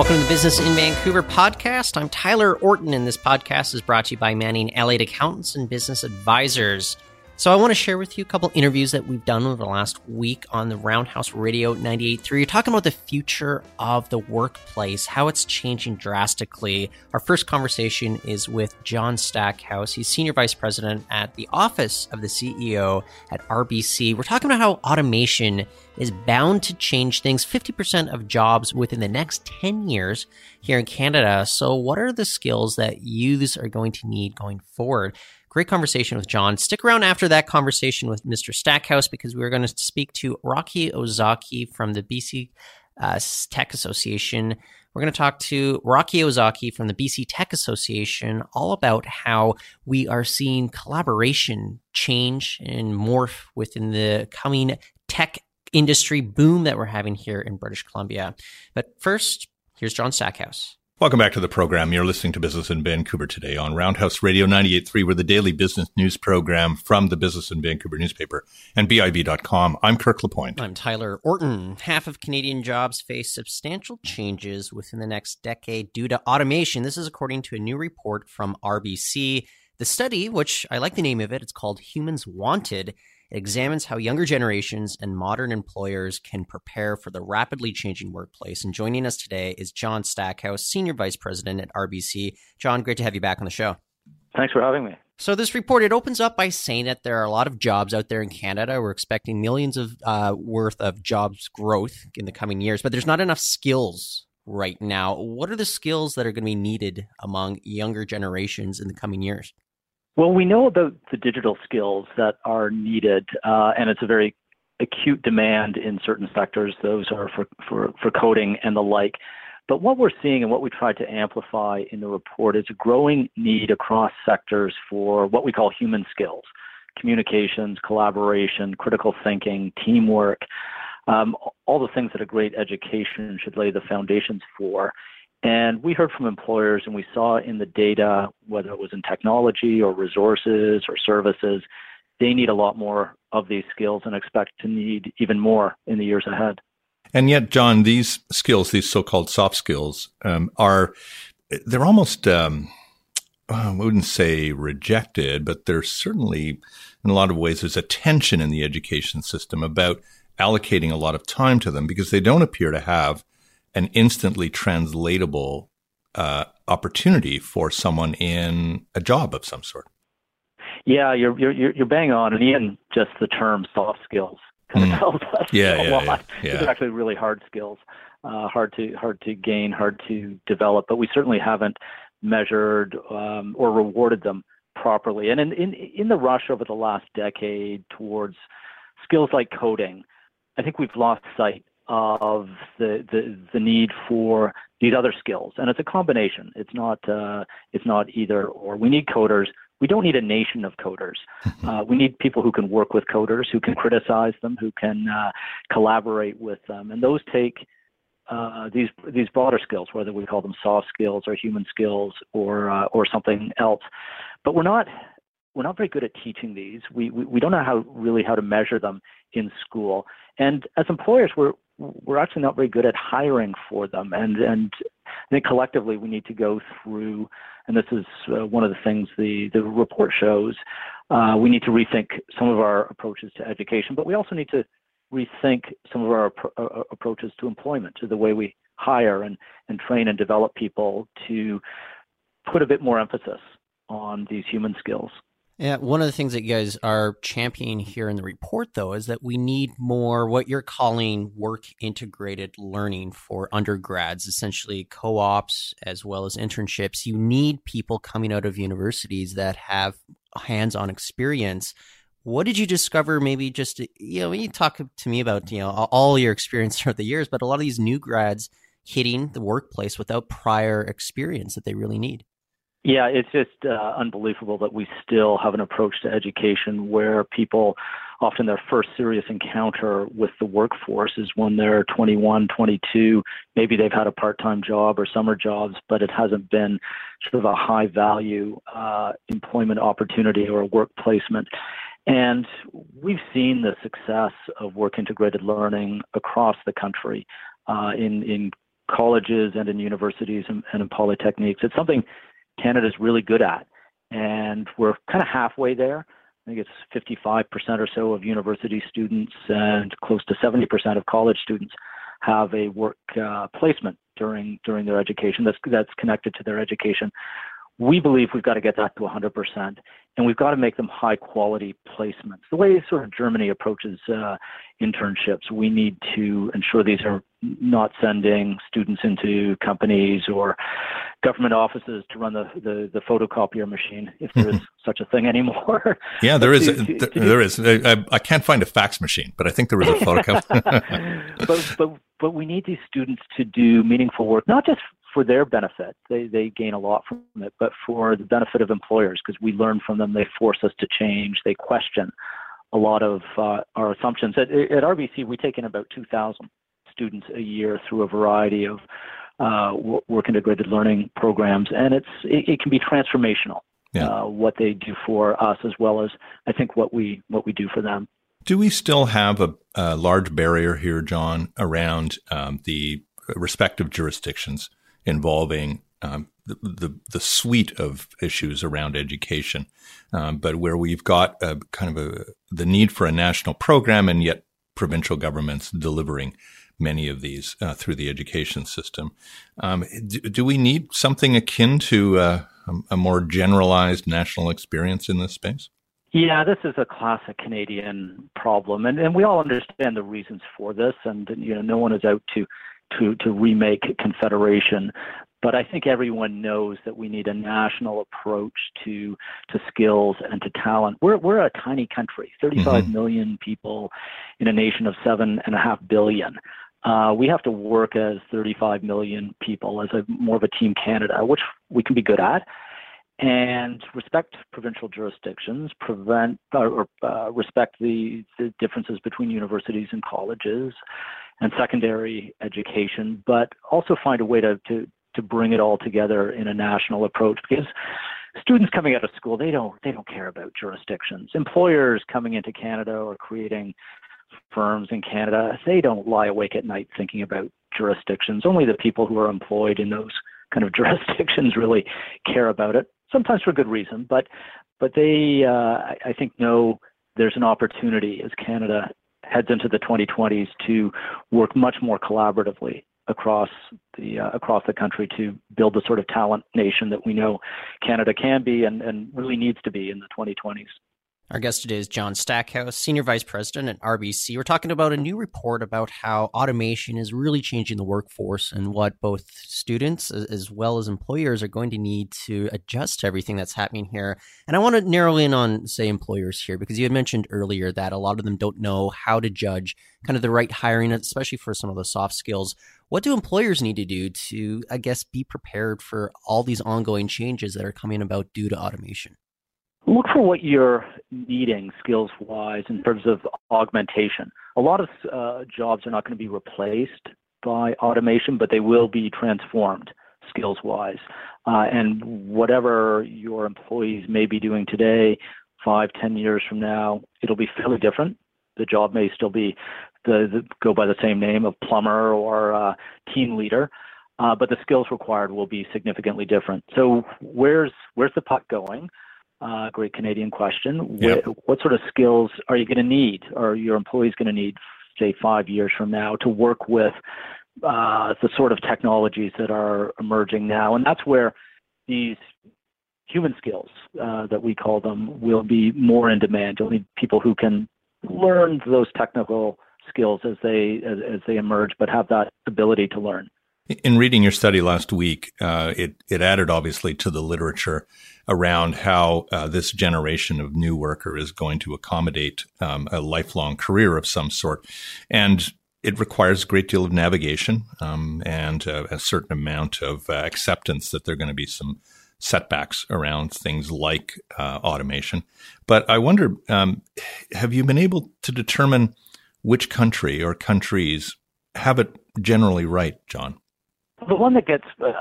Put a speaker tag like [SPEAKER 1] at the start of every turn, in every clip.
[SPEAKER 1] Welcome to the Business in Vancouver podcast. I'm Tyler Orton, and this podcast is brought to you by Manning Elliott Accountants and Business Advisors. So I want to share with you a couple interviews that we've done over the last week on the Roundhouse Radio 98.3. You're talking about the future of the workplace, how it's changing drastically. Our first conversation is with John Stackhouse. He's Senior Vice President at the Office of the CEO at RBC. We're talking about how automation is bound to change things 50% of jobs within the next 10 years here in Canada. So what are the skills that youths are going to need going forward? Great conversation with John. Stick around after that conversation with Mr. Stackhouse because we're going to speak to Rocky Ozaki from the BC uh, Tech Association. We're going to talk to Rocky Ozaki from the BC Tech Association all about how we are seeing collaboration change and morph within the coming tech industry boom that we're having here in British Columbia. But first, here's John Stackhouse.
[SPEAKER 2] Welcome back to the program. You're listening to Business in Vancouver today on Roundhouse Radio 98.3. We're the daily business news program from the Business in Vancouver newspaper and BIV.com. I'm Kirk LaPointe.
[SPEAKER 1] I'm Tyler Orton. Half of Canadian jobs face substantial changes within the next decade due to automation. This is according to a new report from RBC. The study, which I like the name of it, it's called Humans Wanted, it examines how younger generations and modern employers can prepare for the rapidly changing workplace. And joining us today is John Stackhouse, Senior Vice President at RBC. John, great to have you back on the show.
[SPEAKER 3] Thanks for having me.
[SPEAKER 1] So this report it opens up by saying that there are a lot of jobs out there in Canada. We're expecting millions of uh, worth of jobs growth in the coming years, but there's not enough skills right now. What are the skills that are going to be needed among younger generations in the coming years?
[SPEAKER 3] Well, we know about the digital skills that are needed, uh, and it's a very acute demand in certain sectors. Those are for, for, for coding and the like. But what we're seeing and what we tried to amplify in the report is a growing need across sectors for what we call human skills communications, collaboration, critical thinking, teamwork, um, all the things that a great education should lay the foundations for. And we heard from employers and we saw in the data, whether it was in technology or resources or services, they need a lot more of these skills and expect to need even more in the years ahead.
[SPEAKER 2] And yet, John, these skills, these so-called soft skills, um, are they're almost um, I wouldn't say rejected, but there's certainly, in a lot of ways, there's a tension in the education system about allocating a lot of time to them because they don't appear to have an instantly translatable uh, opportunity for someone in a job of some sort.
[SPEAKER 3] Yeah, you're you're you're bang on, and even just the term soft skills kind of mm. tells us
[SPEAKER 2] yeah,
[SPEAKER 3] a
[SPEAKER 2] yeah,
[SPEAKER 3] lot.
[SPEAKER 2] Yeah, yeah.
[SPEAKER 3] These are actually really hard skills, uh, hard to hard to gain, hard to develop, but we certainly haven't measured um, or rewarded them properly. And in, in in the rush over the last decade towards skills like coding, I think we've lost sight of the, the, the need for these other skills, and it's a combination. It's not uh, it's not either or. We need coders. We don't need a nation of coders. Uh, we need people who can work with coders, who can criticize them, who can uh, collaborate with them, and those take uh, these these broader skills, whether we call them soft skills or human skills or uh, or something else. But we're not we're not very good at teaching these. We, we we don't know how really how to measure them in school. And as employers, we're we're actually not very good at hiring for them. And and I think collectively we need to go through, and this is uh, one of the things the the report shows. Uh, we need to rethink some of our approaches to education, but we also need to rethink some of our uh, uh, approaches to employment, to the way we hire and and train and develop people to put a bit more emphasis on these human skills.
[SPEAKER 1] Yeah, one of the things that you guys are championing here in the report, though, is that we need more what you're calling work integrated learning for undergrads, essentially co ops as well as internships. You need people coming out of universities that have hands on experience. What did you discover? Maybe just, you know, you talk to me about, you know, all your experience throughout the years, but a lot of these new grads hitting the workplace without prior experience that they really need.
[SPEAKER 3] Yeah, it's just uh, unbelievable that we still have an approach to education where people often their first serious encounter with the workforce is when they're 21, 22. Maybe they've had a part time job or summer jobs, but it hasn't been sort of a high value uh, employment opportunity or a work placement. And we've seen the success of work integrated learning across the country uh, in, in colleges and in universities and, and in polytechnics. It's something Canada's really good at, and we're kind of halfway there. I think it's 55% or so of university students and close to 70% of college students have a work uh, placement during during their education. That's that's connected to their education. We believe we've got to get that to 100%, and we've got to make them high quality placements. The way sort of Germany approaches uh, internships, we need to ensure these are not sending students into companies or government offices to run the, the, the photocopier machine, if there is such a thing anymore.
[SPEAKER 2] Yeah, there is. To, to, to there is. I, I, can't find a fax machine, but I think there is a
[SPEAKER 3] photocopier. but, but, but we need these students to do meaningful work, not just for their benefit. They, they gain a lot from it, but for the benefit of employers, because we learn from them, they force us to change, they question a lot of uh, our assumptions. At, at RBC, we take in about 2,000 students a year through a variety of uh, work integrated learning programs, and it's it, it can be transformational. Yeah. Uh, what they do for us, as well as I think what we what we do for them.
[SPEAKER 2] Do we still have a, a large barrier here, John, around um, the respective jurisdictions involving um, the, the, the suite of issues around education, um, but where we've got a, kind of a, the need for a national program, and yet provincial governments delivering many of these uh, through the education system. Um, do, do, we need something akin to uh, a more generalized national experience in this space?
[SPEAKER 3] Yeah, this is a classic Canadian problem, and, and we all understand the reasons for this. And you know, no one is out to to, to remake Confederation. But I think everyone knows that we need a national approach to to skills and to talent. We're we're a tiny country, 35 mm-hmm. million people in a nation of seven and a half billion. Uh, we have to work as 35 million people as a more of a team Canada, which we can be good at, and respect provincial jurisdictions, prevent or uh, respect the, the differences between universities and colleges, and secondary education, but also find a way to, to, to bring it all together in a national approach because students coming out of school they don't they don't care about jurisdictions. Employers coming into canada or creating firms in canada they don't lie awake at night thinking about jurisdictions. Only the people who are employed in those kind of jurisdictions really care about it sometimes for good reason but but they uh, i think know there's an opportunity as canada heads into the 2020s to work much more collaboratively across the uh, across the country to build the sort of talent nation that we know Canada can be and, and really needs to be in the 2020s.
[SPEAKER 1] Our guest today is John Stackhouse, Senior Vice President at RBC. We're talking about a new report about how automation is really changing the workforce and what both students as well as employers are going to need to adjust to everything that's happening here. And I want to narrow in on, say, employers here, because you had mentioned earlier that a lot of them don't know how to judge kind of the right hiring, especially for some of the soft skills. What do employers need to do to, I guess, be prepared for all these ongoing changes that are coming about due to automation?
[SPEAKER 3] Look for what you're needing skills wise in terms of augmentation. A lot of uh, jobs are not going to be replaced by automation, but they will be transformed skills wise. Uh, and whatever your employees may be doing today, five, ten years from now, it'll be fairly different. The job may still be the, the go by the same name of plumber or uh, team leader. Uh, but the skills required will be significantly different. So where's where's the puck going? Uh, great Canadian question. Yep. What, what, sort of skills are you going to need, or your employees going to need, say, five years from now, to work with uh, the sort of technologies that are emerging now? And that's where these human skills uh, that we call them will be more in demand. You'll need people who can learn those technical skills as they as, as they emerge, but have that ability to learn.
[SPEAKER 2] In reading your study last week, uh, it it added obviously to the literature around how uh, this generation of new worker is going to accommodate um, a lifelong career of some sort, and it requires a great deal of navigation um, and uh, a certain amount of uh, acceptance that there are going to be some setbacks around things like uh, automation. But I wonder, um, have you been able to determine which country or countries have it generally right, John?
[SPEAKER 3] The one that gets uh,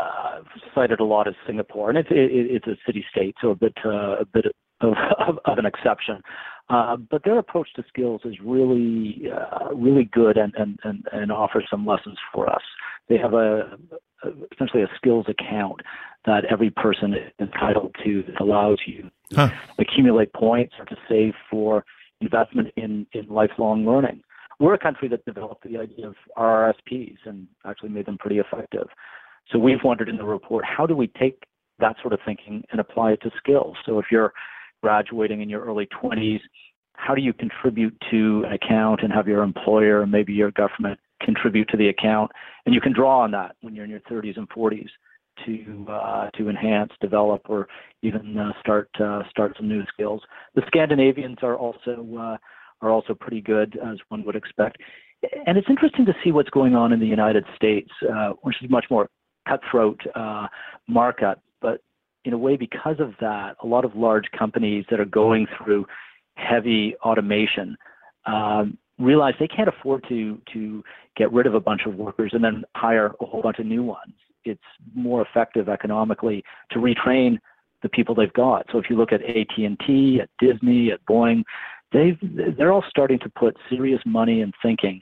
[SPEAKER 3] cited a lot is Singapore, and it's it, it's a city state, so a bit uh, a bit of, of, of, an exception. Uh, but their approach to skills is really, uh, really good and, and, and, and offers some lessons for us. They have a, a, essentially a skills account that every person is entitled to that allows you to huh. accumulate points or to save for investment in, in lifelong learning. We're a country that developed the idea of RRSPs and actually made them pretty effective. So we've wondered in the report, how do we take that sort of thinking and apply it to skills? So if you're graduating in your early 20s, how do you contribute to an account and have your employer and maybe your government contribute to the account? And you can draw on that when you're in your 30s and 40s to uh, to enhance, develop, or even uh, start uh, start some new skills. The Scandinavians are also uh, are also pretty good, as one would expect. And it's interesting to see what's going on in the United States, uh, which is much more cutthroat uh, market. But in a way, because of that, a lot of large companies that are going through heavy automation um, realize they can't afford to to get rid of a bunch of workers and then hire a whole bunch of new ones. It's more effective economically to retrain the people they've got. So if you look at AT&T, at Disney, at Boeing, they've they're all starting to put serious money and thinking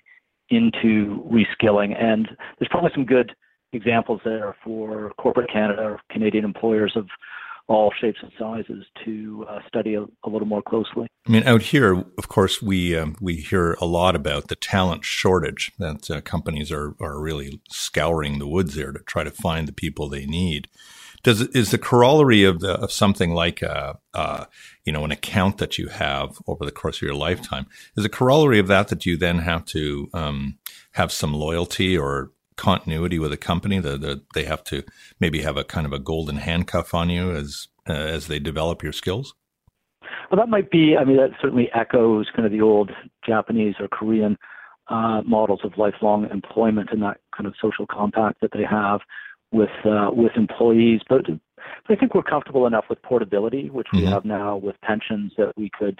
[SPEAKER 3] into reskilling, and there's probably some good examples there for corporate Canada or Canadian employers of all shapes and sizes to uh, study a, a, little more closely.
[SPEAKER 2] I mean, out here, of course, we um, we hear a lot about the talent shortage that uh, companies are are really scouring the woods there to try to find the people they need. Does is the corollary of the, of something like a, uh, you know an account that you have over the course of your lifetime is a corollary of that that you then have to um, have some loyalty or continuity with a company that, that they have to maybe have a kind of a golden handcuff on you as uh, as they develop your skills?
[SPEAKER 3] Well, that might be. I mean, that certainly echoes kind of the old Japanese or Korean uh, models of lifelong employment and that kind of social compact that they have with uh, with employees. But, but I think we're comfortable enough with portability, which we mm-hmm. have now with pensions, that we could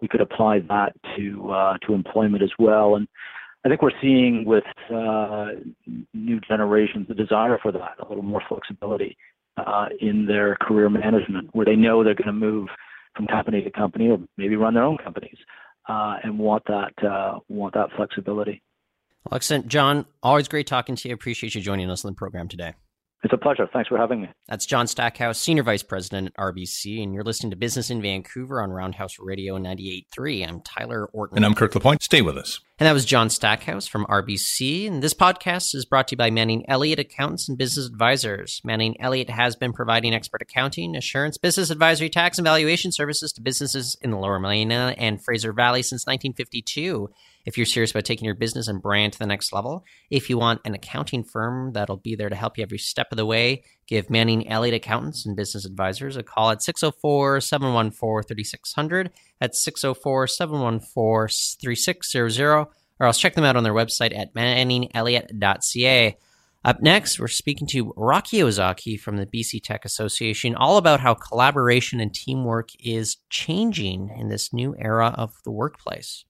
[SPEAKER 3] we could apply that to uh, to employment as well. And I think we're seeing with uh, new generations the desire for that, a little more flexibility uh, in their career management, where they know they're going to move from company to company or maybe run their own companies uh, and want that want that flexibility.
[SPEAKER 1] Well, excellent, John. Always great talking to you. Appreciate you joining us on the program today.
[SPEAKER 3] It's a pleasure. Thanks for having me.
[SPEAKER 1] That's John Stackhouse, Senior Vice President at RBC, and you're listening to Business in Vancouver on Roundhouse Radio 98.3. I'm Tyler Orton.
[SPEAKER 2] And I'm Kirk LaPointe. Stay with us.
[SPEAKER 1] And that was John Stackhouse from RBC. And this podcast is brought to you by Manning Elliott Accountants and Business Advisors. Manning Elliott has been providing expert accounting, assurance, business advisory, tax, and valuation services to businesses in the Lower Mainland and Fraser Valley since 1952 if you're serious about taking your business and brand to the next level. If you want an accounting firm that'll be there to help you every step of the way, give Manning Elliott Accountants and Business Advisors a call at 604 714 3600. That's 604 714 3600. Or else check them out on their website at manningelliott.ca. Up next, we're speaking to Rocky Ozaki from the BC Tech Association, all about how collaboration and teamwork is changing in this new era of the workplace.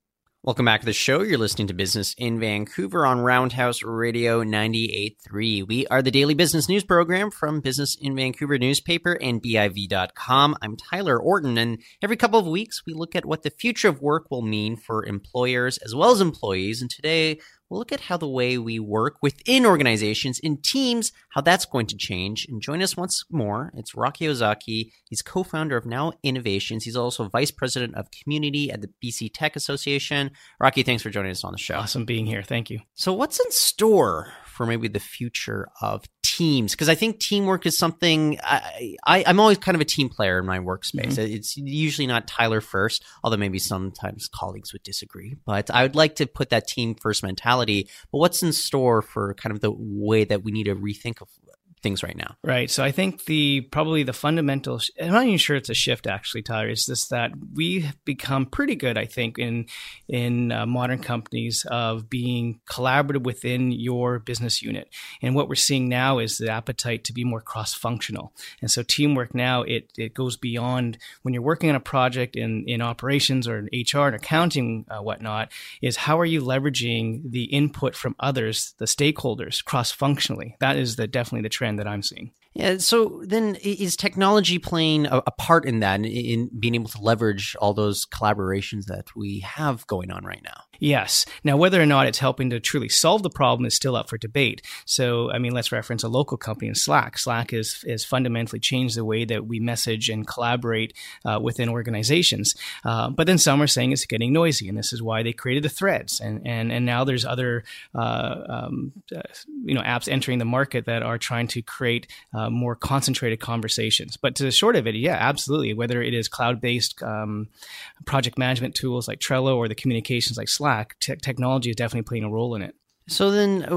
[SPEAKER 1] Welcome back to the show. You're listening to Business in Vancouver on Roundhouse Radio 98.3. We are the daily business news program from Business in Vancouver newspaper and BIV.com. I'm Tyler Orton, and every couple of weeks we look at what the future of work will mean for employers as well as employees. And today we'll look at how the way we work within organizations in teams, how that's going to change. And join us once more. It's Rocky Ozaki. He's co-founder of Now Innovations. He's also vice president of community at the BC Tech Association. Rocky, thanks for joining us on the show.
[SPEAKER 4] Awesome being here. Thank you.
[SPEAKER 1] So what's in store for maybe the future of teams because I think teamwork is something I, I am always kind of a team player in my workspace. Mm-hmm. It's usually not Tyler first, although maybe sometimes colleagues would disagree. But I would like to put that team first mentality. But what's in store for kind of the way that we need to rethink of things right now.
[SPEAKER 4] Right. So I think the probably the fundamental. I'm not even sure it's a shift actually, Tyler. is just that we've become pretty good, I think, in in uh, modern companies of being collaborative within your business unit. And what we're seeing now is the appetite to be more cross functional. And so teamwork now it it goes beyond when you're working on a project in in operations or in HR and accounting uh, whatnot. Is how are you leveraging the input from others, the stakeholders, cross functionally? That is the definitely the trend trend that I'm seeing.
[SPEAKER 1] Yeah. So then, is technology playing a, a, part in that, in, in being able to leverage all those collaborations that we have going on right now?
[SPEAKER 4] Yes. Now, whether or not it's helping to truly solve the problem is still up for debate. So, I mean, let's reference a local company in Slack. Slack has is fundamentally changed the way that we message and collaborate uh, within organizations. Uh, but then some are saying it's getting noisy, and this is why they created the threads. And and and now there's other uh, um, uh, you know apps entering the market that are trying to create uh, more concentrated conversations. But to the short of it, yeah, absolutely. Whether it is cloud based um, project management tools like Trello or the communications like Slack Te- technology is definitely playing a role in it.
[SPEAKER 1] So then, uh,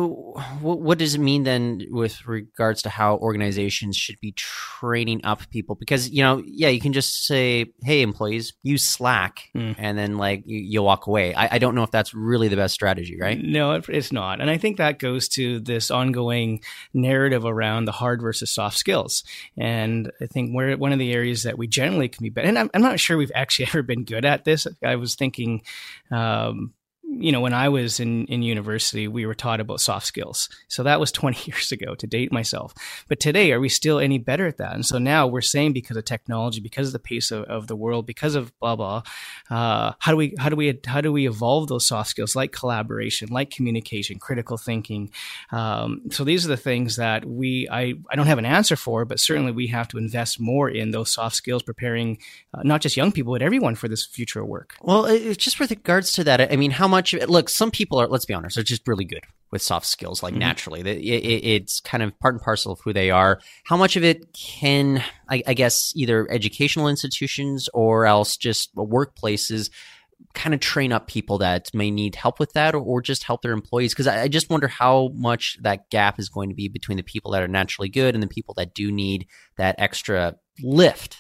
[SPEAKER 1] what does it mean then with regards to how organizations should be training up people? Because you know, yeah, you can just say, "Hey, employees, use Slack," mm. and then like you, you walk away. I, I, don't know if that's really the best strategy, right?
[SPEAKER 4] No, it's not, and I think that goes to this ongoing narrative around the hard versus soft skills. And I think where one of the areas that we generally can be better, and I'm, I'm not sure we've actually ever been good at this. I was thinking. Um, you know, when I was in, in university, we were taught about soft skills. So that was 20 years ago to date myself. But today, are we still any better at that? And so now we're saying because of technology, because of the pace of, of the world, because of blah, blah, uh, how do we, how do we, how do we evolve those soft skills like collaboration, like communication, critical thinking? Um, so these are the things that we, I, I don't have an answer for, but certainly we have to invest more in those soft skills, preparing uh, not just young people, but everyone for this future work.
[SPEAKER 1] Well, just with regards to that. I mean, how much much of it, look, some people are, let's be honest, are just really good with soft skills, like mm-hmm. naturally. It, it, it's kind of part and parcel of who they are. How much of it can, I, I guess, either educational institutions or else just workplaces kind of train up people that may need help with that or, or just help their employees? Because I, I just wonder how much that gap is going to be between the people that are naturally good and the people that do need that extra lift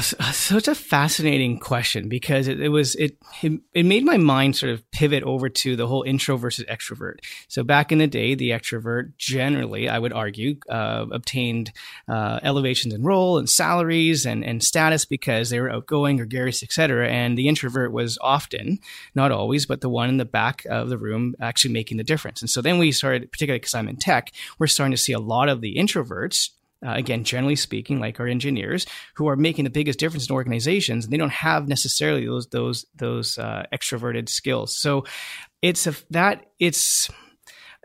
[SPEAKER 4] such a fascinating question because it, it was it, it, it made my mind sort of pivot over to the whole intro versus extrovert. So back in the day, the extrovert generally, I would argue, uh, obtained uh, elevations in role and salaries and and status because they were outgoing, gregarious, etc. And the introvert was often, not always, but the one in the back of the room actually making the difference. And so then we started, particularly because I'm in tech, we're starting to see a lot of the introverts uh, again, generally speaking, like our engineers who are making the biggest difference in organizations, and they don't have necessarily those those those uh, extroverted skills. So it's a that it's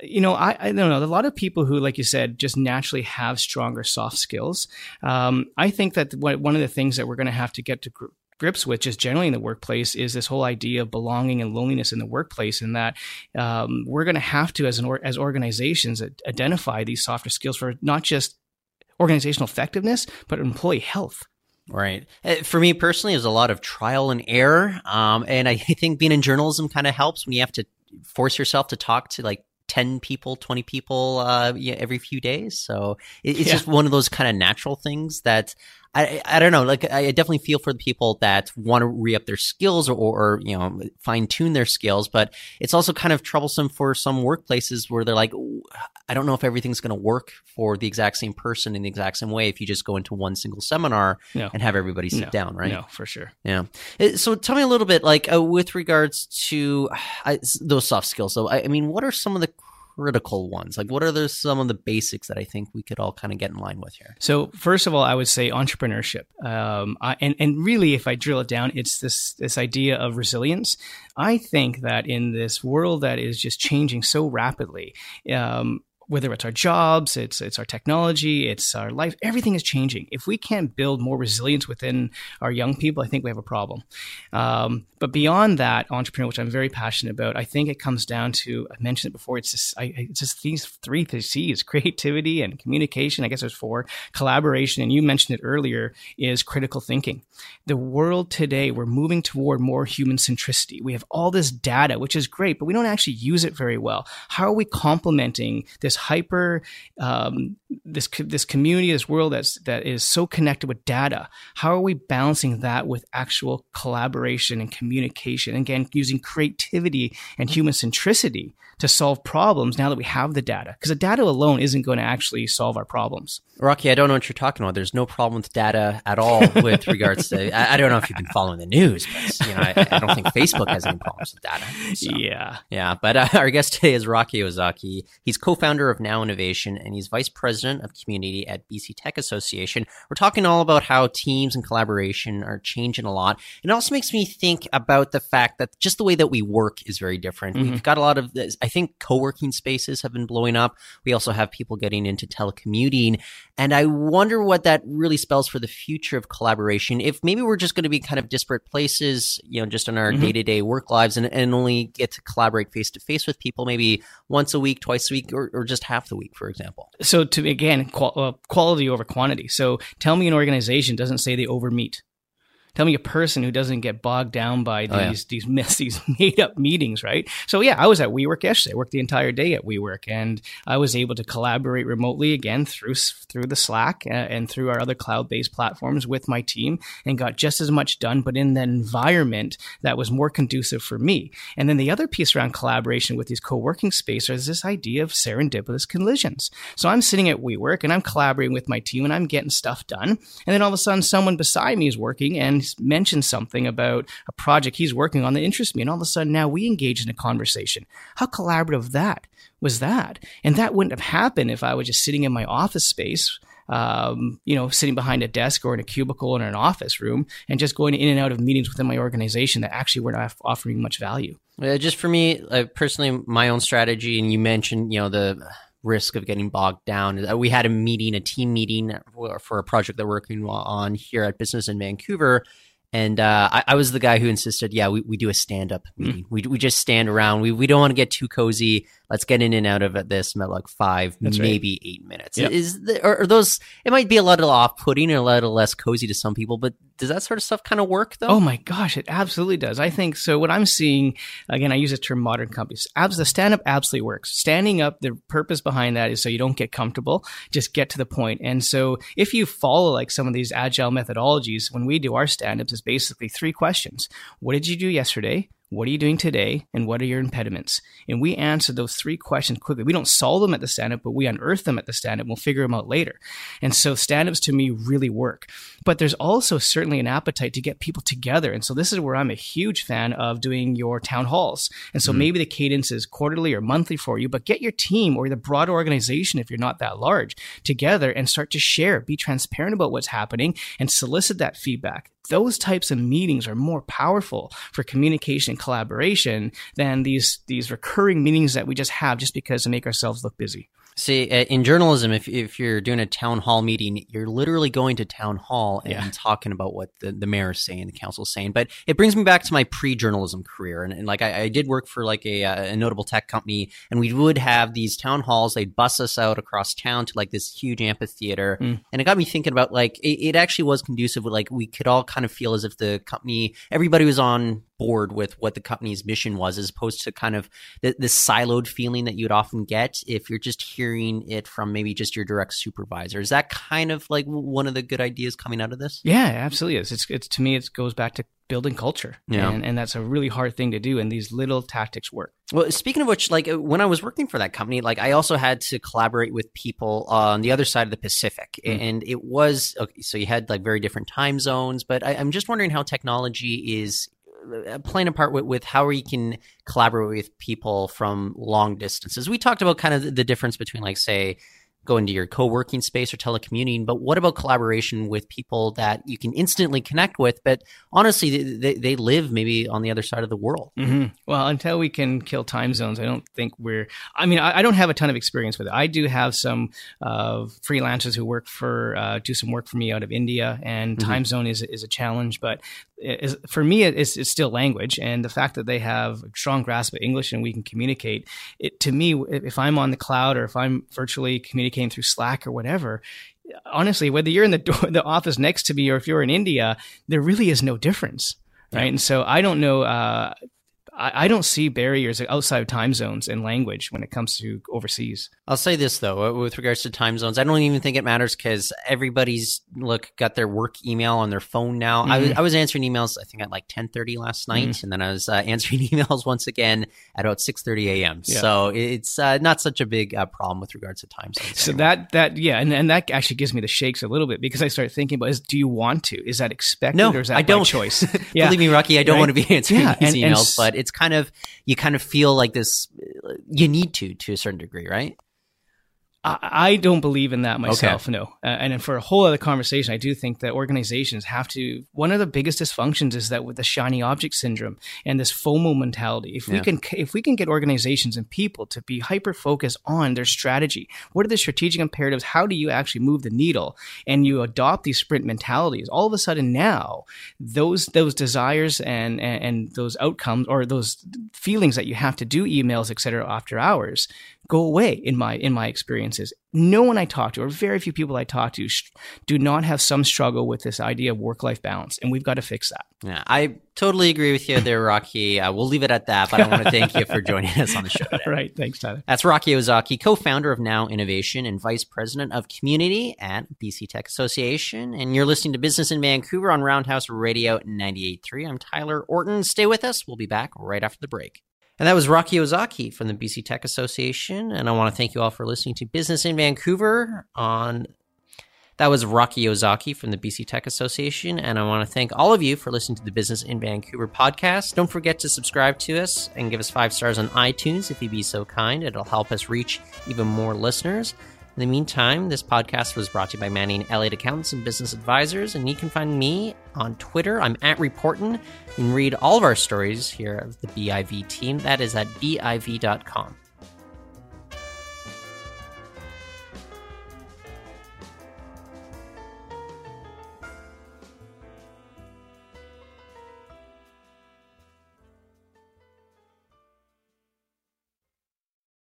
[SPEAKER 4] you know, I, I don't know. A lot of people who, like you said, just naturally have stronger soft skills. Um, I think that one of the things that we're going to have to get to gr- grips with just generally in the workplace is this whole idea of belonging and loneliness in the workplace and that um, we're going to have to as an or, as organizations identify these softer skills for not just organizational effectiveness, but employee health.
[SPEAKER 1] Right. Uh, for me personally, there's a lot of trial and error. Um, and I think being in journalism kind of helps when you have to force yourself to talk to like 10 people, 20 people uh, every few days. So it's yeah. just one of those kind of natural things that I, I don't know. Like I definitely feel for the people that want to re up their skills or, or you know fine tune their skills, but it's also kind of troublesome for some workplaces where they're like, I don't know if everything's going to work for the exact same person in the exact same way if you just go into one single seminar no. and have everybody sit
[SPEAKER 4] no.
[SPEAKER 1] down, right?
[SPEAKER 4] No, for sure.
[SPEAKER 1] Yeah. Uh, so tell me a little bit, like uh, with regards to uh, those soft skills. So I, I mean, what are some of the critical ones? Like, what are the, some of the basics that I think we could all kind of get in line with here?
[SPEAKER 4] So, first of all, I would say entrepreneurship, um, I, and and really, if I drill it down, it's this this idea of resilience. I think that in this world that is just changing so rapidly, um, whether it's our jobs, it's it's our technology, it's our life, everything is changing. If we can't build more resilience within our young people, I think we have a problem. Um, but beyond that, entrepreneur, which I'm very passionate about, I think it comes down to I mentioned it before. It's just I, it's just these three C's: creativity and communication. I guess there's four: collaboration, and you mentioned it earlier is critical thinking. The world today, we're moving toward more human centricity. We have all this data, which is great, but we don't actually use it very well. How are we complementing this hyper um, this this community, this world that's that is so connected with data. How are we balancing that with actual collaboration and communication? Again, using creativity and human centricity to solve problems now that we have the data because the data alone isn't going to actually solve our problems.
[SPEAKER 1] Rocky i don't know what you're talking about. There's no problem with data at all with regards to I, I, don't know if you've been following the news but you know i, I don't think facebook has any problems with data
[SPEAKER 4] so, yeah.
[SPEAKER 1] Yeah but uh, our guest today is rocky ozaki. He's co-founder of now innovation and he's vice president of community at bc tech association. We're talking all about how teams and collaboration are changing a lot. It also makes me think about the fact that just the way that we work is very different. Mm-hmm. we've got a lot of i think co-working spaces have been blowing up we also have people getting into telecommuting and I wonder what that really spells for the future of collaboration. If maybe we're just going to be kind of disparate places, you know, just in our day to day work lives and, and only get to collaborate face to face with people maybe once a week, twice a week, or, or just half the week, for example.
[SPEAKER 4] So, to again, qual- uh, quality over quantity. So, tell me an organization doesn't say they over meet. Tell me a person who doesn't get bogged down by these oh, yeah. these myths, these made up meetings, right? So yeah, I was at WeWork yesterday. I worked the entire day at WeWork, and I was able to collaborate remotely again through through the Slack uh, and through our other cloud based platforms with my team, and got just as much done, but in an environment that was more conducive for me. And then the other piece around collaboration with these co working spaces is this idea of serendipitous collisions. So I'm sitting at WeWork and I'm collaborating with my team, and I'm getting stuff done, and then all of a sudden someone beside me is working and mentioned something about a project he's working on that interests me. And all of a sudden now we engage in a conversation. How collaborative that was that? And that wouldn't have happened if I was just sitting in my office space um, you know, sitting behind a desk or in a cubicle in an office room and just going in and out of meetings within my organization that actually were not offering much value.
[SPEAKER 1] Uh, just for me, uh, personally, my own strategy, and you mentioned, you know, the risk of getting bogged down. Uh, we had a meeting, a team meeting for a project that we're working on here at Business in Vancouver and uh, I, I, was the guy who insisted, yeah, we, we do a stand up mm-hmm. meeting. Mm. We, we just stand around. We, we don't want to get too cozy let's get in and out of this in like five, That's maybe right. eight minutes. Yep. Is the, are, are, those? It might be a little off-putting or a little less cozy to some people, but does that sort of stuff kind of work though?
[SPEAKER 4] Oh my gosh, it absolutely does. I think so. What I'm seeing again, I use the term modern companies. Abs, the stand-up absolutely works. Standing up, the purpose behind that is so you don't get comfortable, just get to the point. And so if you follow like some of these agile methodologies, when we do our stand-ups, it's basically three questions: What did you do yesterday? What are you doing today? And what are your impediments? And we answer those three questions quickly. We don't solve them at the stand up, but we unearth them at the stand up. We'll figure them out later. And so stand ups to me really work. But there's also certainly an appetite to get people together. And so this is where I'm a huge fan of doing your town halls. And so mm maybe the cadence is quarterly or monthly for you, but get your team or the broader organization, if you're not that large, together and start to share, be transparent about what's happening and solicit that feedback those types of meetings are more powerful for communication and collaboration than these these recurring meetings that we just have just because to make ourselves look busy.
[SPEAKER 1] See, uh, in journalism, if, if you're doing a town hall meeting, you're literally going to town hall and yeah. talking about what the, the mayor's saying, the council's saying. But it brings me back to my pre-journalism career. And, and like, I, I, did work for like a, a, notable tech company and we would have these town halls. They'd bus us out across town to like this huge amphitheater. Mm. And it got me thinking about like, it, it actually was conducive with like, we could all kind of feel as if the company, everybody was on board with what the company's mission was, as opposed to kind of the, the siloed feeling that you'd often get if you're just hearing it from maybe just your direct supervisor. Is that kind of like one of the good ideas coming out of this?
[SPEAKER 4] Yeah, absolutely is. It's, it's to me, it goes back to building culture. Yeah. And, and that's a really hard thing to do. And these little tactics work.
[SPEAKER 1] Well, speaking of which, like when I was working for that company, like I also had to collaborate with people on the other side of the Pacific. Mm. And it was, okay, so you had like very different time zones, but I, I'm just wondering how technology is uh, playing a part with, with how we can collaborate with people from long distances. We talked about kind of the difference between, like, say, go into your co-working space or telecommuting but what about collaboration with people that you can instantly connect with but honestly they, they live maybe on the other side of the world
[SPEAKER 4] mm-hmm. well until we can kill time zones i don't think we're i mean i, I don't have a ton of experience with it i do have some uh, freelancers who work for uh, do some work for me out of india and mm-hmm. time zone is, is a challenge but is, for me it's, it's still language and the fact that they have a strong grasp of english and we can communicate it to me if i'm on the cloud or if i'm virtually communicating through slack or whatever honestly whether you're in the door, the office next to me or if you're in india there really is no difference right? And so i don't know uh, I, I don't see barriers outside of time zones and language when it comes to overseas.
[SPEAKER 1] I'll say this though, uh, with regards to time zones, I don't even think it matters because everybody's look got their work email on their phone now. Mm-hmm. I, was, I was answering emails, I think at like ten thirty last night, mm-hmm. and then I was uh, answering emails once again at about six thirty a.m. Yeah. So it's uh, not such a big uh, problem with regards to time zones.
[SPEAKER 4] So anymore. that that yeah, and, and that actually gives me the shakes a little bit because I start thinking about is do you want to? Is that expected
[SPEAKER 1] no,
[SPEAKER 4] or is that
[SPEAKER 1] I don't.
[SPEAKER 4] choice?
[SPEAKER 1] yeah. Believe me, Rocky, I don't right? want to be answering yeah. these and, emails, and, but it's kind of you kind of feel like this. Uh, you need to to a certain degree, right?
[SPEAKER 4] I don't believe in that myself. Okay. No, uh, and for a whole other conversation, I do think that organizations have to. One of the biggest dysfunctions is that with the shiny object syndrome and this FOMO mentality. If yeah. we can, if we can get organizations and people to be hyper focused on their strategy, what are the strategic imperatives? How do you actually move the needle? And you adopt these sprint mentalities. All of a sudden, now those those desires and and, and those outcomes or those feelings that you have to do emails, etc., after hours go away in my in my experiences. No one I talk to, or very few people I talk to, sh- do not have some struggle with this idea of work life balance, and we've got to fix that.
[SPEAKER 1] Yeah, I totally agree with you there, Rocky. Uh, we'll leave it at that, but I want to thank you for joining us on the show. Today.
[SPEAKER 4] right, thanks, Tyler.
[SPEAKER 1] That's Rocky Ozaki, co-founder of Now Innovation and vice president of community at BC Tech Association, and you're listening to Business in Vancouver on Roundhouse Radio 98.3. I'm Tyler Orton. Stay with us. We'll be back right after the break. And that was Rocky Ozaki from the BC Tech Association. And I want to thank you all for listening to Business in Vancouver on that was Rocky Ozaki from the BC Tech Association. And I want to thank all of you for listening to the Business in Vancouver podcast. Don't forget to subscribe to us and give us five stars on iTunes if you'd be so kind. It'll help us reach even more listeners. In the meantime, this podcast was brought to you by Manning Elliott Accountants and Business Advisors, and you can find me on Twitter. I'm at Reportin. You can read all of our stories here of the BIV team. That is at BIV.com.